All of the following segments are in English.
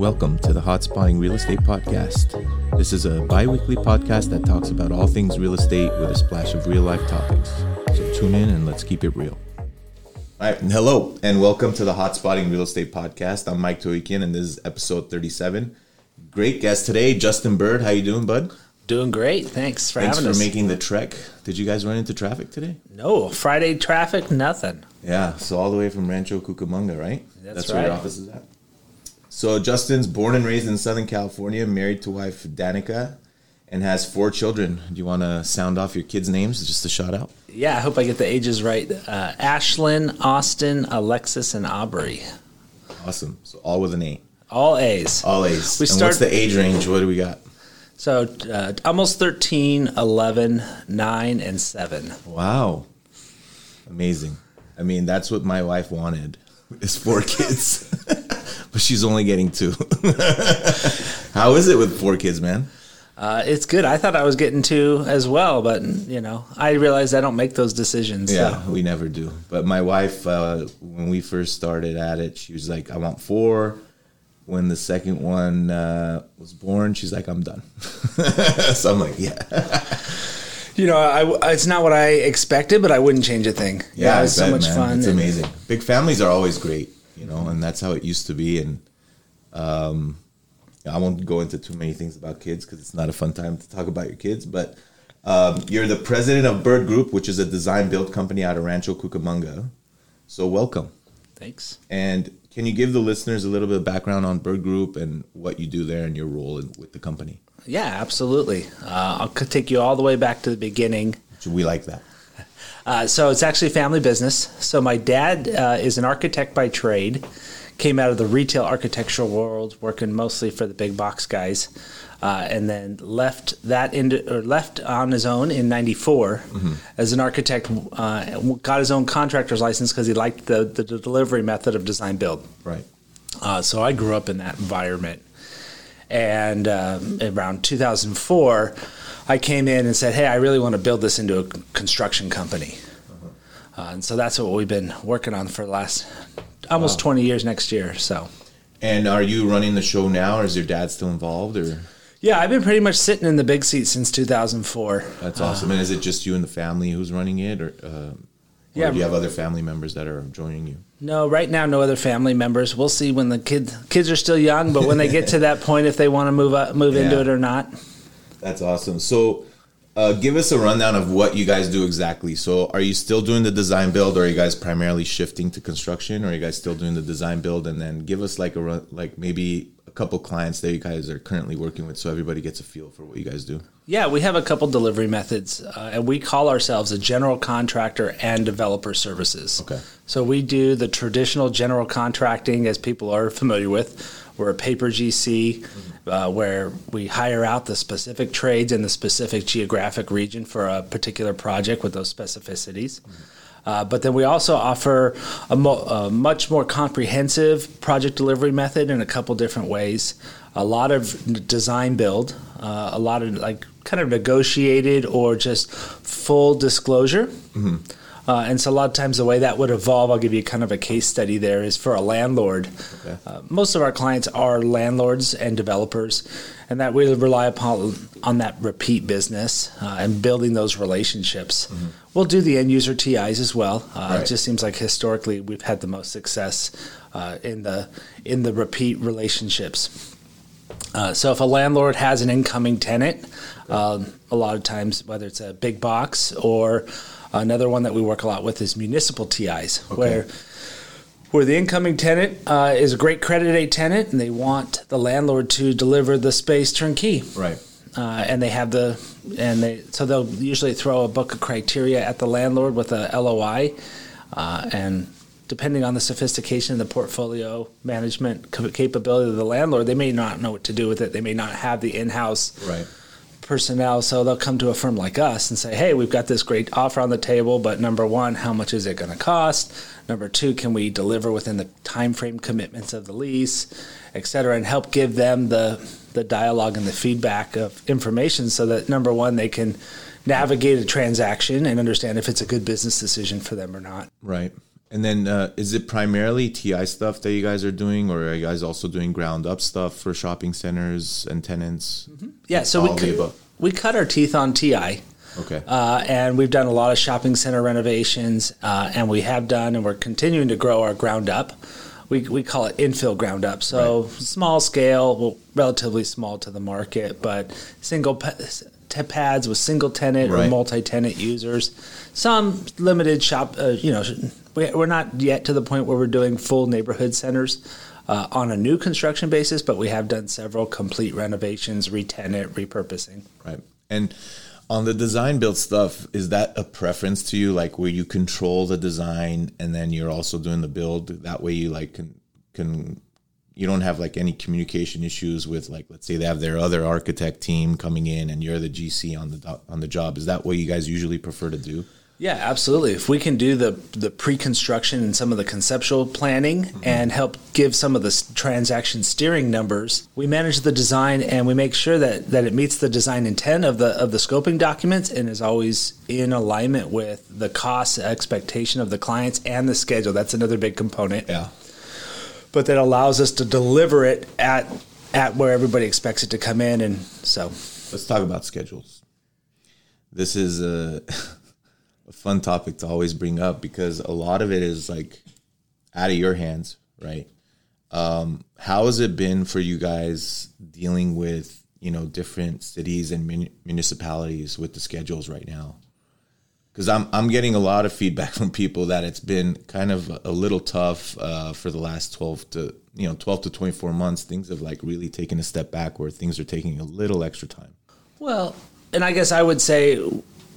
Welcome to the Hot Spotting Real Estate Podcast. This is a bi weekly podcast that talks about all things real estate with a splash of real life topics. So tune in and let's keep it real. All right, hello, and welcome to the Hot Spotting Real Estate Podcast. I'm Mike Toikian, and this is episode 37. Great guest today, Justin Bird. How you doing, bud? Doing great. Thanks for Thanks having for us. making the trek. Did you guys run into traffic today? no Friday traffic, nothing. Yeah, so all the way from Rancho Cucamonga, right? That's where your office is at. So Justin's born and raised in Southern California, married to wife Danica, and has four children. Do you want to sound off your kids' names just a shout out? Yeah, I hope I get the ages right. Uh, Ashlyn, Austin, Alexis, and Aubrey. Awesome. So all with an A. All A's. All A's. We and start- what's the age range? What do we got? So uh, almost 13, 11, 9, and 7. Wow. Amazing. I mean, that's what my wife wanted is four kids. but she's only getting two. How is it with four kids, man? Uh, it's good. I thought I was getting two as well, but, you know, I realized I don't make those decisions. so- Yeah, we never do. But my wife, uh, when we first started at it, she was like, "I want four. When the second one uh, was born, she's like, "I'm done." so I'm like, "Yeah, You know, I, it's not what I expected, but I wouldn't change a thing. yeah, it I was so much man. fun. It's amazing. Big families are always great, you know, and that's how it used to be. And um, I won't go into too many things about kids because it's not a fun time to talk about your kids. But um, you're the president of Bird Group, which is a design build company out of Rancho Cucamonga. So welcome. Thanks. And can you give the listeners a little bit of background on Bird Group and what you do there and your role in, with the company? Yeah, absolutely. Uh, I'll take you all the way back to the beginning. We like that. Uh, so it's actually a family business. So my dad uh, is an architect by trade. Came out of the retail architectural world, working mostly for the big box guys, uh, and then left that into or left on his own in '94 as an architect. Uh, got his own contractor's license because he liked the, the delivery method of design build. Right. Uh, so I grew up in that environment. And um, around 2004, I came in and said, Hey, I really want to build this into a construction company. Uh, and so that's what we've been working on for the last almost 20 years next year. So, And are you running the show now or is your dad still involved or yeah, I've been pretty much sitting in the big seat since 2004. that's awesome. and is it just you and the family who's running it or, uh, Yeah. do you have other family members that are joining you? No, right now, no other family members. We'll see when the kid, kids are still young, but when they get to that point, if they want to move up, move into it or not. That's awesome. So, uh, give us a rundown of what you guys do exactly. So, are you still doing the design build, or are you guys primarily shifting to construction, or are you guys still doing the design build? And then give us like a run, like maybe a couple clients that you guys are currently working with, so everybody gets a feel for what you guys do. Yeah, we have a couple delivery methods, uh, and we call ourselves a general contractor and developer services. Okay. So we do the traditional general contracting, as people are familiar with. We're a paper GC, uh, where we hire out the specific trades in the specific geographic region for a particular project with those specificities. Uh, but then we also offer a, mo- a much more comprehensive project delivery method in a couple different ways. A lot of design build, uh, a lot of like kind of negotiated or just full disclosure. Uh, and so a lot of times the way that would evolve, I'll give you kind of a case study there, is for a landlord. Okay. Uh, most of our clients are landlords and developers, and that we rely upon on that repeat business uh, and building those relationships. We'll do the end user TIs as well. Uh, Right. It just seems like historically we've had the most success uh, in the in the repeat relationships. Uh, so if a landlord has an incoming tenant, um, a lot of times whether it's a big box or another one that we work a lot with is municipal TIs, where where the incoming tenant uh, is a great credit A tenant and they want the landlord to deliver the space turnkey. Right. Uh, and they have the and they so they'll usually throw a book of criteria at the landlord with a LOI, uh, and depending on the sophistication of the portfolio management capability of the landlord, they may not know what to do with it. They may not have the in-house Right. personnel, so they'll come to a firm like us and say, "Hey, we've got this great offer on the table, but number one, how much is it going to cost? Number two, can we deliver within the time frame commitments of the lease, et cetera, and help give them the the dialogue and the feedback of information so that number one, they can navigate a transaction and understand if it's a good business decision for them or not. Right. And then, uh, is it primarily TI stuff that you guys are doing, or are you guys also doing ground up stuff for shopping centers and tenants? Mm-hmm. Yeah, so All we the cu- we cut our teeth on TI. Okay. Uh, and we've done a lot of shopping center renovations, uh, and we have done, and we're continuing to grow our ground up. We, we call it infill ground up. So small scale, well, relatively small to the market, but single pa- t- pads with single tenant or multi tenant users. Some limited shop, uh, you know, we- we're not yet to the point where we're doing full neighborhood centers. Uh, on a new construction basis, but we have done several complete renovations, re-tenant, repurposing. Right. And on the design build stuff, is that a preference to you? Like where you control the design and then you're also doing the build? That way you like can can you don't have like any communication issues with like let's say they have their other architect team coming in and you're the GC on the on the job. Is that what you guys usually prefer to do? Yeah, absolutely. If we can do the the pre-construction and some of the conceptual planning mm-hmm. and help give some of the transaction steering numbers, we manage the design and we make sure that that it meets the design intent of the of the scoping documents and is always in alignment with the cost expectation of the clients and the schedule. That's another big component. Yeah. But that allows us to deliver it at at where everybody expects it to come in and so Let's talk about schedules. This is a, a fun topic to always bring up because a lot of it is like out of your hands, right? Um, how has it been for you guys dealing with you know different cities and mun- municipalities with the schedules right now? Because I'm I'm getting a lot of feedback from people that it's been kind of a little tough uh, for the last twelve to you know twelve to twenty four months. Things have like really taken a step back where things are taking a little extra time. Well, and I guess I would say,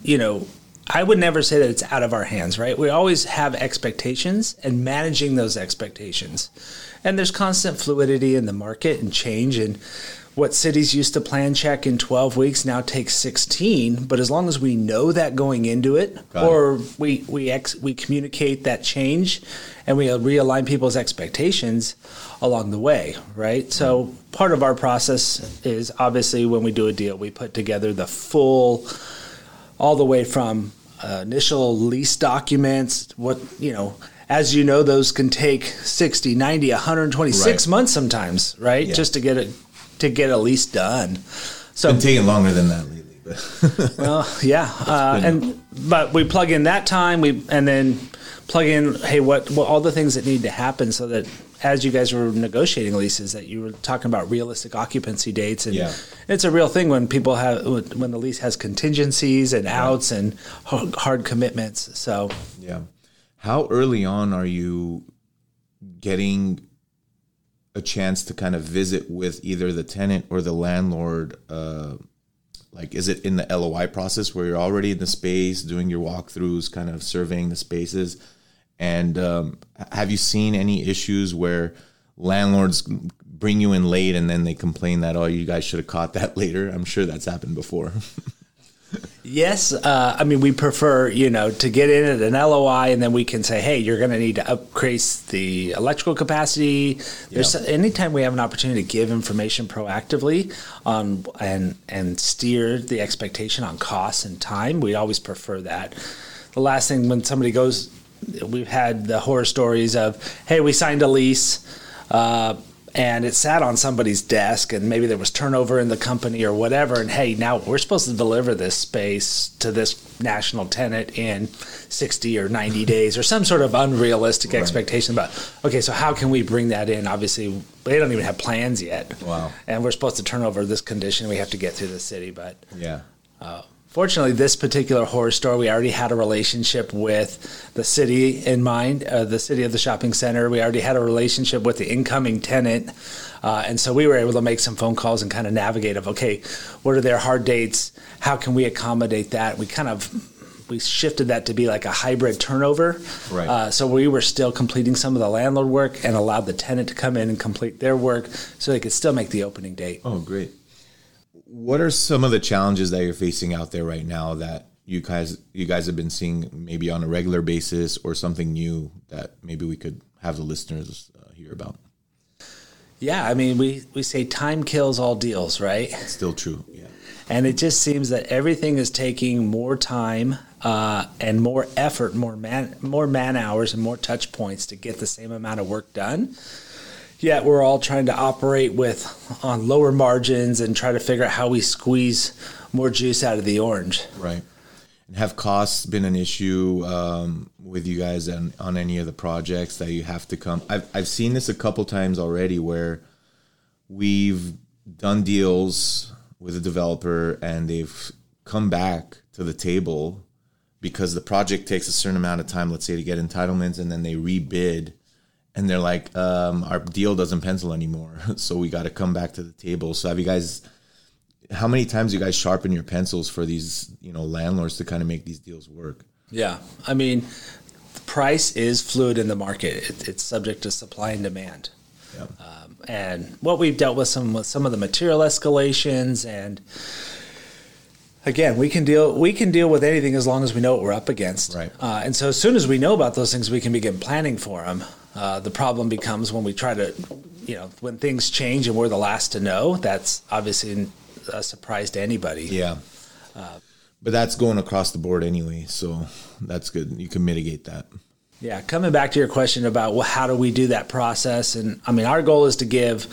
you know, I would never say that it's out of our hands, right? We always have expectations and managing those expectations. And there's constant fluidity in the market and change and what cities used to plan check in 12 weeks now takes 16, but as long as we know that going into it Got it. or we we ex, we communicate that change and we realign people's expectations along the way, right? So part of our process is obviously when we do a deal, we put together the full, all the way from uh, initial lease documents, what you know. As you know, those can take 60, 90, 126 Right. months sometimes, right? Yeah. Just to get it to get a lease done. So been taking longer than that lately. But well, yeah, uh, and but we plug in that time, we and then plug in, hey, what, what all the things that need to happen so that as you guys were negotiating leases, that you were talking about realistic occupancy dates, and Yeah. it's a real thing when people have when the lease has contingencies and outs and hard commitments. So yeah, how early on are you getting a chance to kind of visit with either the tenant or the landlord? Uh, like, is it in the LOI process where you're already in the space doing your walkthroughs, kind of surveying the spaces? And um, have you seen any issues where landlords bring you in late and then they complain that oh you guys should have caught that later? I'm sure that's happened before. Yes, uh, I mean we prefer you know to get in at an LOI and then we can say, hey, you're going to need to upgrade the electrical capacity. There's Yeah. anytime we have an opportunity to give information proactively on and and steer the expectation on costs and time, we always prefer that. The last thing when somebody goes, we've had the horror stories of, hey, we signed a lease. Uh, and it sat on somebody's desk and maybe there was turnover in the company or whatever and hey now we're supposed to deliver this space to this national tenant in 60 or 90 days or some sort of unrealistic expectation about okay so how can we bring that in obviously they don't even have plans yet Wow. and we're supposed to turn over this condition we have to get through the city but yeah. Uh, Fortunately, this particular horror store, we already had a relationship with the city in mind, uh, the city of the shopping center. We already had a relationship with the incoming tenant. Uh, and so we were able to make some phone calls and kind of navigate of, okay, what are their hard dates? How can we accommodate that? We kind of we shifted that to be like a hybrid turnover. Right. Uh, so we were still completing some of the landlord work and allowed the tenant to come in and complete their work so they could still make the opening date. Oh, great. What are some of the challenges that you're facing out there right now that you guys you guys have been seeing maybe on a regular basis or something new that maybe we could have the listeners uh, hear about? Yeah, I mean, we, we say time kills all deals, right? Still true. Yeah. And it just seems that everything is taking more time uh, and more effort, more man, more man hours, and more touch points to get the same amount of work done. Yet we're all trying to operate with on lower margins and try to figure out how we squeeze more juice out of the orange. Right. And have costs been an issue um, with you guys on, on any of the projects that you have to come? I've, I've seen this a couple times already where we've done deals with a developer and they've come back to the table because the project takes a certain amount of time, let's say, to get entitlements, and then they rebid, and they're like, um, "Our deal doesn't pencil anymore, so we got to come back to the table." So, have you guys? How many times you guys sharpen your pencils for these, you know, landlords to kind of make these deals work? Yeah, I mean, the price is fluid in the market. It, it's subject to supply and demand. Yep. Um, and what we've dealt with some with some of the material escalations and again, we can deal we can deal with anything as long as we know what we're up against. Right. Uh, and so as soon as we know about those things, we can begin planning for them. Uh, the problem becomes when we try to, you know, when things change and we're the last to know. That's obviously a surprise to anybody. Yeah. Uh, but that's going across the board anyway, so that's good. You can mitigate that. Yeah, coming back to your question about well, how do we do that process, and I mean, our goal is to give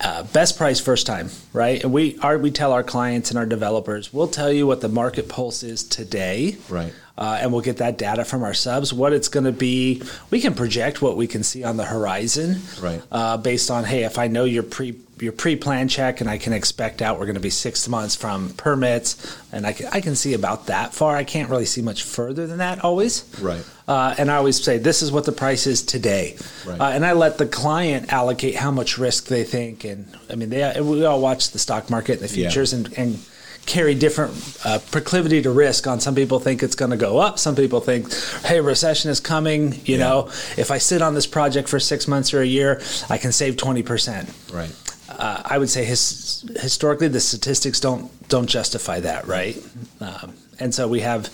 uh, best price first time, right? And we are we tell our clients and our developers, we'll tell you what the market pulse is today, right? Uh, and we'll get that data from our subs. What it's going to be, we can project what we can see on the horizon, right? Uh, based on hey, if I know your pre your pre plan check and I can expect out we're going to be six months from permits, and I can I can see about that far. I can't really see much further than that always, right? Uh, and I always say this is what the price is today, right. Uh, and I let the client allocate how much risk they think, and I mean they we all watch the stock market and the futures yeah. and and carry different uh, proclivity to risk on some people think it's going to go up some people think hey recession is coming you yeah. know? If i sit on this project for six months or a year i can save 20% right. Uh, i would say his, historically the statistics don't don't justify that right? Um, and so we have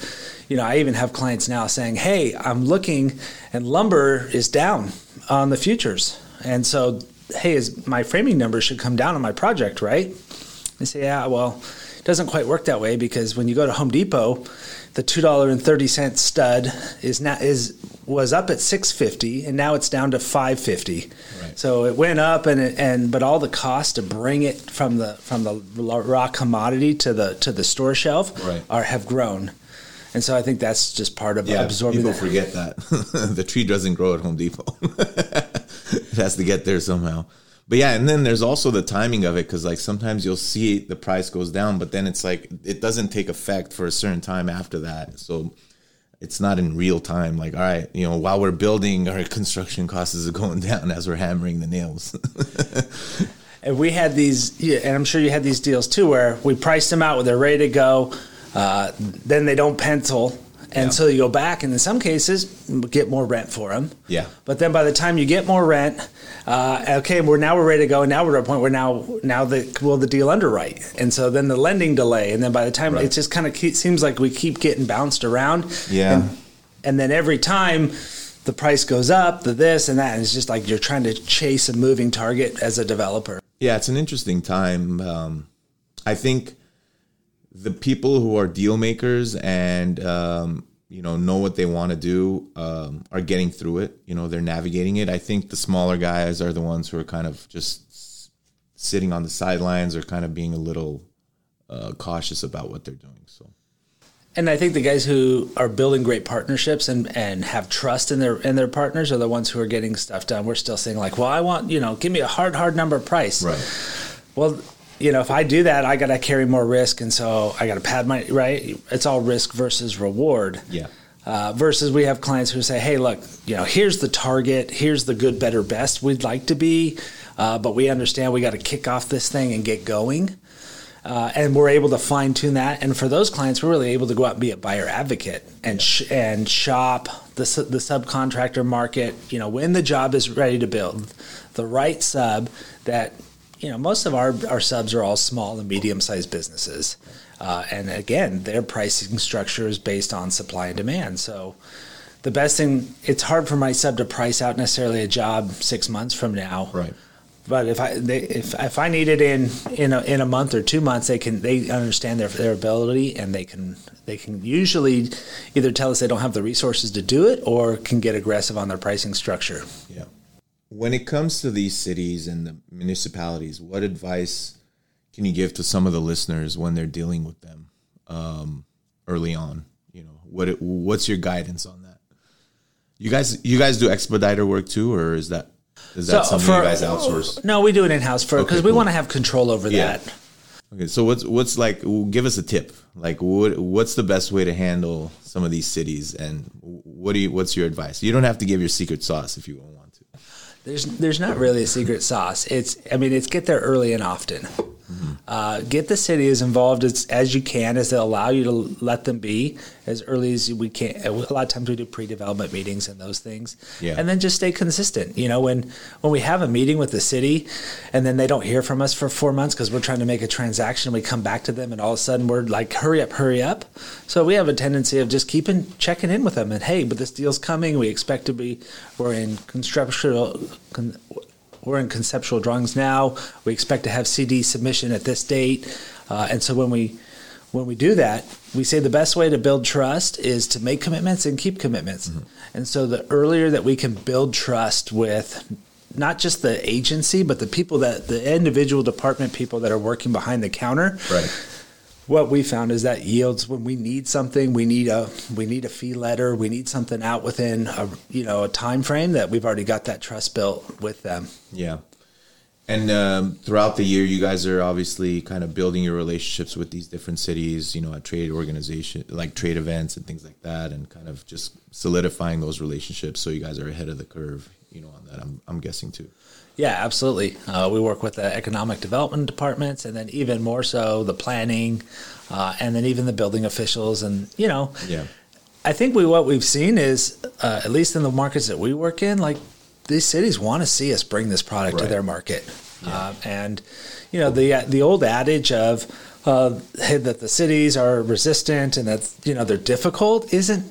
you know i even have clients now saying hey i'm looking and lumber is down on the futures. And so hey is my framing numbers should come down on my project right? They say yeah well doesn't quite work that way because when you go to Home Depot, the two dollar and thirty cent stud is now is was up at six fifty and now it's down to five fifty. Right. So it went up and it, and but all the costs to bring it from the from the raw commodity to the to the store shelf right. are have grown. And so I think that's just part of yeah, absorbing. People that. forget that the tree doesn't grow at Home Depot. it has to get there somehow but yeah, and then there's also the timing of it because like sometimes you'll see the price goes down, but then it's like it doesn't take effect for a certain time after that. So it's not in real time. Like, all right, you know, while we're building, our construction costs are going down as we're hammering the nails. and we had these, yeah, and I'm sure you had these deals too, where we priced them out where they're ready to go. Uh, then they don't pencil and yeah. so you go back, and in some cases, get more rent for them. Yeah. But then by the time you get more rent, uh, okay, we're now we're ready to go. And now we're at a point where now now the will the deal underwrite, and so then the lending delay, and then by the time right. it just kind of seems like we keep getting bounced around. Yeah. And, and then every time the price goes up, the this and that, and it's just like you're trying to chase a moving target as a developer. Yeah, it's an interesting time. Um, I think the people who are deal makers and um, you know know what they want to do um, are getting through it. You know, they're navigating it. I think the smaller guys are the ones who are kind of just sitting on the sidelines or kind of being a little uh, cautious about what they're doing. So. And I think the guys who are building great partnerships and, and have trust in their in their partners are the ones who are getting stuff done. We're still saying like, well, I want you know, give me a hard hard number price. Right. Well, you know, if I do that, I got to carry more risk, and so I got to pad my right. It's all risk versus reward. Yeah. Uh, versus we have clients who say, "Hey, look, you know, here's the target, here's the good, better, best we'd like to be, uh, but we understand we got to kick off this thing and get going." Uh, and we're able to fine tune that. And for those clients, we're really able to go out and be a buyer advocate and sh- and shop the the subcontractor market. You know, when the job is ready to build, the right sub that you know, most of our, our subs are all small and medium sized businesses. Uh, and again, their pricing structure is based on supply and demand. So the best thing, it's hard for my sub to price out necessarily a job six months from now. Right. but if I they, if if I need it in in a, in a month or two months, they can they understand their their ability and they can they can usually either tell us they don't have the resources to do it or can get aggressive on their pricing structure. Yeah. When it comes to these cities and the municipalities, what advice can you give to some of the listeners when they're dealing with them um, early on? You know, what what's your guidance on that? You guys, you guys do expediter work too, or is that is that so something for, you guys outsource? No, we do it in house for because okay, we want to have control over yeah. that. Okay, so what's what's like? Give us a tip. Like, what what's the best way to handle some of these cities, and what do you? What's your advice? You don't have to give your secret sauce if you don't want to. There's there's not really a secret sauce. It's I mean it's get there early and often. Uh, get the city as involved as, as you can, as they allow you to let them be as early as we can. A lot of times we do pre-development meetings and those things, yeah. and then just stay consistent. You know, when when we have a meeting with the city, and then they don't hear from us for four months because we're trying to make a transaction, we come back to them, and all of a sudden we're like, "Hurry up, hurry up!" So we have a tendency of just keeping checking in with them, and hey, but this deal's coming. We expect to be. We're in construction we're in conceptual drawings now. We expect to have CD submission at this date, uh, and so when we when we do that, we say the best way to build trust is to make commitments and keep commitments. Mm-hmm. And so the earlier that we can build trust with not just the agency, but the people that the individual department people that are working behind the counter, right what we found is that yields when we need something we need a we need a fee letter we need something out within a you know a time frame that we've already got that trust built with them. Yeah. And um, throughout the year you guys are obviously kind of building your relationships with these different cities you know at trade organization like trade events and things like that and kind of just solidifying those relationships so you guys are ahead of the curve you know on that i'm, I'm guessing too yeah, absolutely. Uh, we work with the economic development departments, and then even more so the planning, uh, and then even the building officials. And you know, yeah, I think we what we've seen is uh, at least in the markets that we work in, like these cities want to see us bring this product right. to their market, yeah. Uh, and you know the the old adage of uh, hey, that the cities are resistant and that you know they're difficult isn't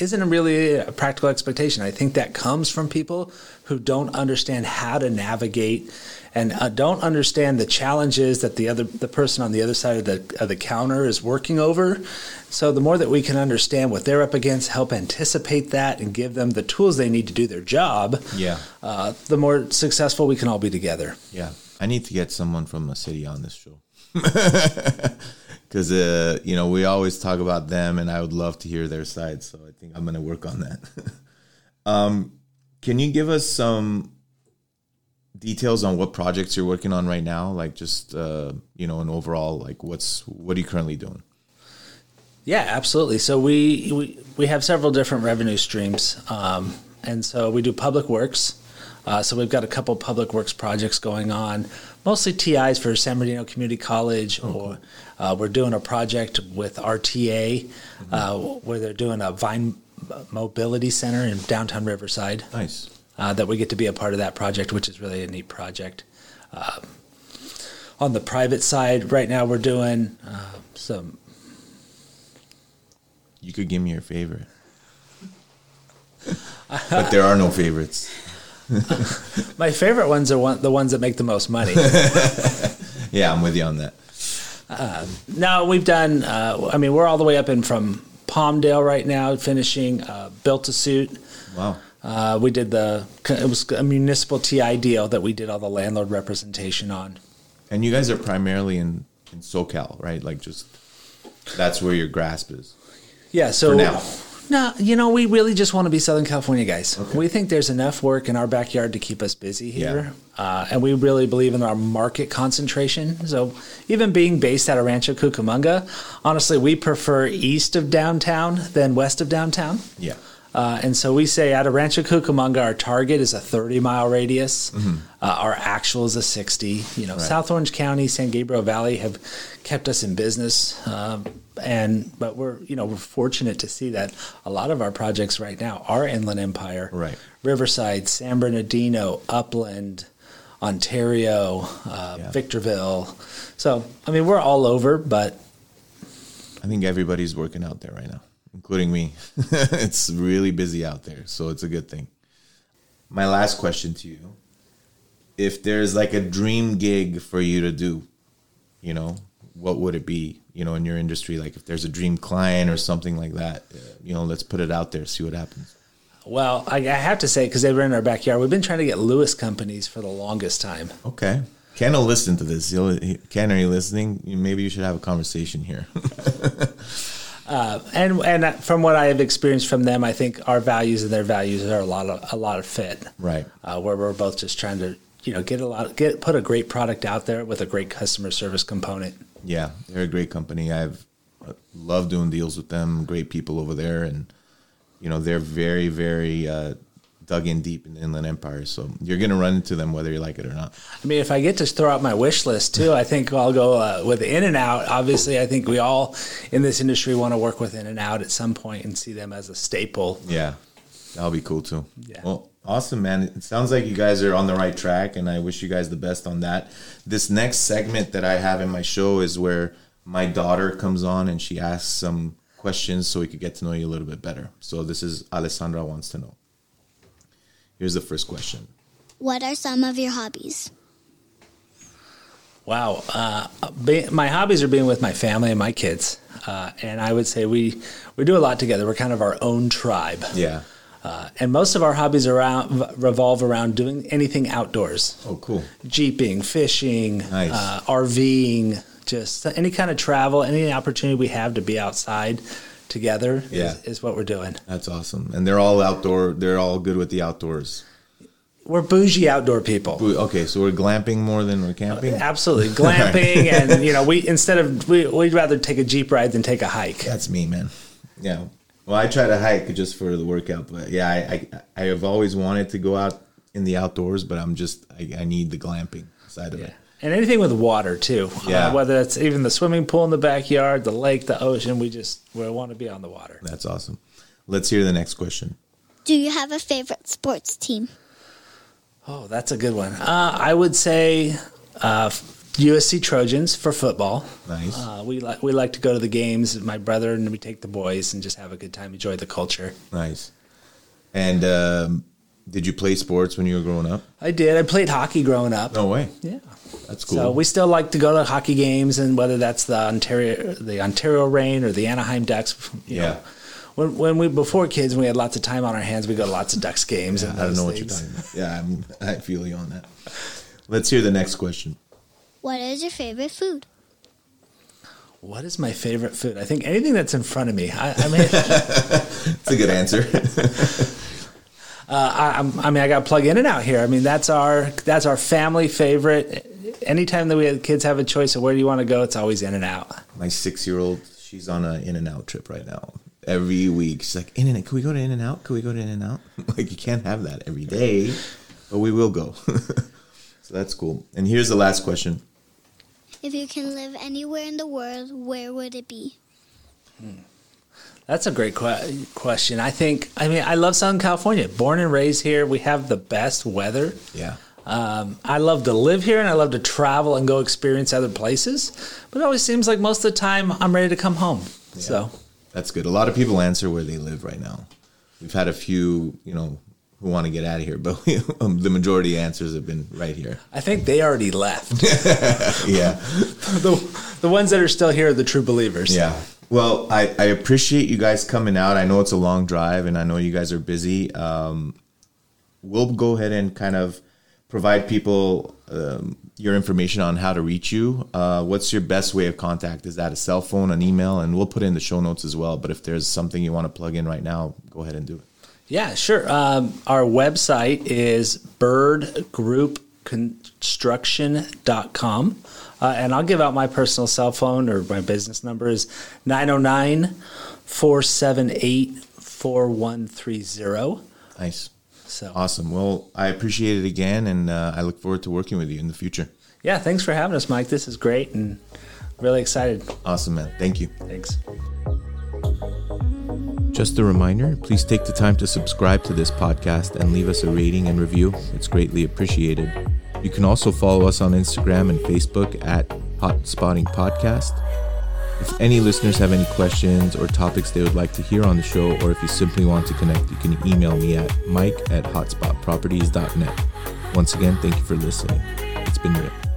isn't really a practical expectation. I think that comes from people who don't understand how to navigate and uh, don't understand the challenges that the other the person on the other side of the of the counter is working over. So the more that we can understand what they're up against, help anticipate that, and give them the tools they need to do their job. Yeah. Uh, the more successful we can all be together. Yeah, I need to get someone from a city on this show. because uh, you know we always talk about them, and I would love to hear their side. So I think I'm going to work on that. um, can you give us some details on what projects you're working on right now? Like just uh, you know, an overall like what's what are you currently doing? Yeah, absolutely. So we we, we have several different revenue streams, um, and so we do public works. Uh, so we've got a couple public works projects going on, mostly TIs for San Bernardino Community College, oh, or uh, we're doing a project with RTA mm-hmm. uh, where they're doing a Vine Mobility Center in downtown Riverside. Nice. Uh, that we get to be a part of that project, which is really a neat project. On the private side, right now we're doing uh, some. You could give me your favorite. but there are no favorites. My favorite ones are one, the ones that make the most money. yeah, I'm with you on that. Uh, no, we've done. Uh, I mean, we're all the way up in from Palmdale right now, finishing uh, built a suit. Wow. Uh, we did the. It was a municipal TI deal that we did all the landlord representation on. And you guys are primarily in in SoCal, right? Like just that's where your grasp is. Yeah. So now. No, you know, we really just want to be Southern California guys. Okay. We think there's enough work in our backyard to keep us busy here. Yeah. Uh, and we really believe in our market concentration. So even being based out of Rancho Cucamonga, honestly, we prefer east of downtown than west of downtown. Yeah. Uh, and so we say at a Rancho Cucamonga, our target is a 30 mile radius. Mm-hmm. Uh, our actual is a 60. You know, right. South Orange County, San Gabriel Valley have kept us in business. Um, and but we're you know we're fortunate to see that a lot of our projects right now are Inland Empire, right? Riverside, San Bernardino, Upland, Ontario, uh, yeah. Victorville. So I mean we're all over, but I think everybody's working out there right now including me. it's really busy out there, so it's a good thing. My last question to you if there's like a dream gig for you to do, you know, what would it be? You know, in your industry, like if there's a dream client or something like that, you know, let's put it out there, see what happens. Well, I, I have to say because they were in our backyard, we've been trying to get Lewis companies for the longest time. Okay. Ken will listen to this. He'll, he, Ken, are you listening? Maybe you should have a conversation here. uh, and and from what I have experienced from them, I think our values and their values are a lot of a lot of fit. Right. Uh, where we're both just trying to you know get a lot get put a great product out there with a great customer service component. Yeah, they're a great company. I've uh, loved doing deals with them. Great people over there, and you know they're very very uh, dug in deep in the Inland Empire. So you're going to run into them whether you like it or not. I mean, if I get to throw out my wish list too, I think I'll go uh, with In-N-Out. Obviously, I think we all in this industry want to work with In-N-Out at some point and see them as a staple. Yeah, that'll be cool too. Yeah. Well, awesome, man. It sounds like you guys are on the right track, and I wish you guys the best on that. This next segment that I have in my show is where my daughter comes on and she asks some questions so we could get to know you a little bit better. So this is Alessandra wants to know. Here's the first question. What are some of your hobbies? Wow, uh, be, my hobbies are being with my family and my kids, uh, and I would say we we do a lot together. We're kind of our own tribe. Yeah. Uh, and most of our hobbies around revolve around doing anything outdoors. Oh, cool. Jeeping, fishing, Nice. uh, RVing, just any kind of travel, any opportunity we have to be outside together Yeah. is, is what we're doing. That's awesome. And they're all outdoor. They're all good with the outdoors. We're bougie outdoor people. Okay, so we're glamping more than we're camping. Uh, absolutely, glamping, and you know, we instead of we, we'd rather take a jeep ride than take a hike. That's me, man. Yeah. Well, I try to hike just for the workout, but yeah, I I, I have always wanted to go out in the outdoors, but I'm just I, I need the glamping side of it. And anything with water too. Yeah. Uh, whether it's even the swimming pool in the backyard, the lake, the ocean, we just we want to be on the water. That's awesome. Let's hear the next question. Do you have a favorite sports team? Oh, that's a good one. Uh, I would say uh, USC Trojans for football. Nice. Uh, we like we like to go to the games. My brother and we take the boys and just have a good time, enjoy the culture. Nice. And um, did you play sports when you were growing up? I did. I played hockey growing up. No way. Yeah. That's cool. So we still like to go to hockey games, and whether that's the Ontario, the Ontario Reign or the Anaheim Ducks. you Yeah. know. when, when we before kids, when we had lots of time on our hands, we go to lots of Ducks games. and I don't those know what you're things. talking about. Yeah, I'm, I feel you on that. Let's hear the next question. What is your favorite food? What is my favorite food? I think anything that's in front of me. I, I mean, It's a good answer. uh, I, I'm- I mean, I got to plug In-N-Out here. I mean, that's our that's our family favorite. Anytime that we have kids have a choice of where do you want to go, it's always In-N-Out. My six year old, she's on an In-N-Out trip right now. Every week, she's like, In-N-Out. Can we go to In-N-Out? Can we go to In-N-Out? Like, you can't have that every day, but we will go. so that's cool. And here's the last question. If you can live anywhere in the world, where would it be? That's a great que- question. I think. I mean, I love Southern California. Born and raised here, we have the best weather. Yeah. Um, I love to live here and I love to travel and go experience other places. But it always seems like most of the time I'm ready to come home. So That's good. A lot of people answer where they live right now. We've had a few, you know, who want to get out of here, but we, um, the majority answers have been right here. I think they already left. Yeah. the, the ones that are still here are the true believers. Yeah. Well, I, I appreciate you guys coming out. I know it's a long drive and I know you guys are busy. Um, we'll go ahead and kind of provide people um, your information on how to reach you. Uh, what's your best way of contact? Is that a cell phone, an email? And we'll put it in the show notes as well. But if there's something you want to plug in right now, go ahead and do it. Yeah, sure. Um, our website is birdgroupconstruction.com. Uh, and I'll give out my personal cell phone or my business number is 909 478 4130. Nice. So, Awesome. Well, I appreciate it again, and uh, I look forward to working with you in the future. yeah, thanks for having us, Mike. This is great and really excited. Awesome, man. Thank you. Thanks. Just a reminder please take the time to subscribe to this podcast and leave us a rating and review. It's greatly appreciated. You can also follow us on Instagram and Facebook at Hot Spotting Podcast. If any listeners have any questions or topics they would like to hear on the show, or if you simply want to connect, you can email me at mike at hotspotproperties.net. Once again, thank you for listening. It's been real.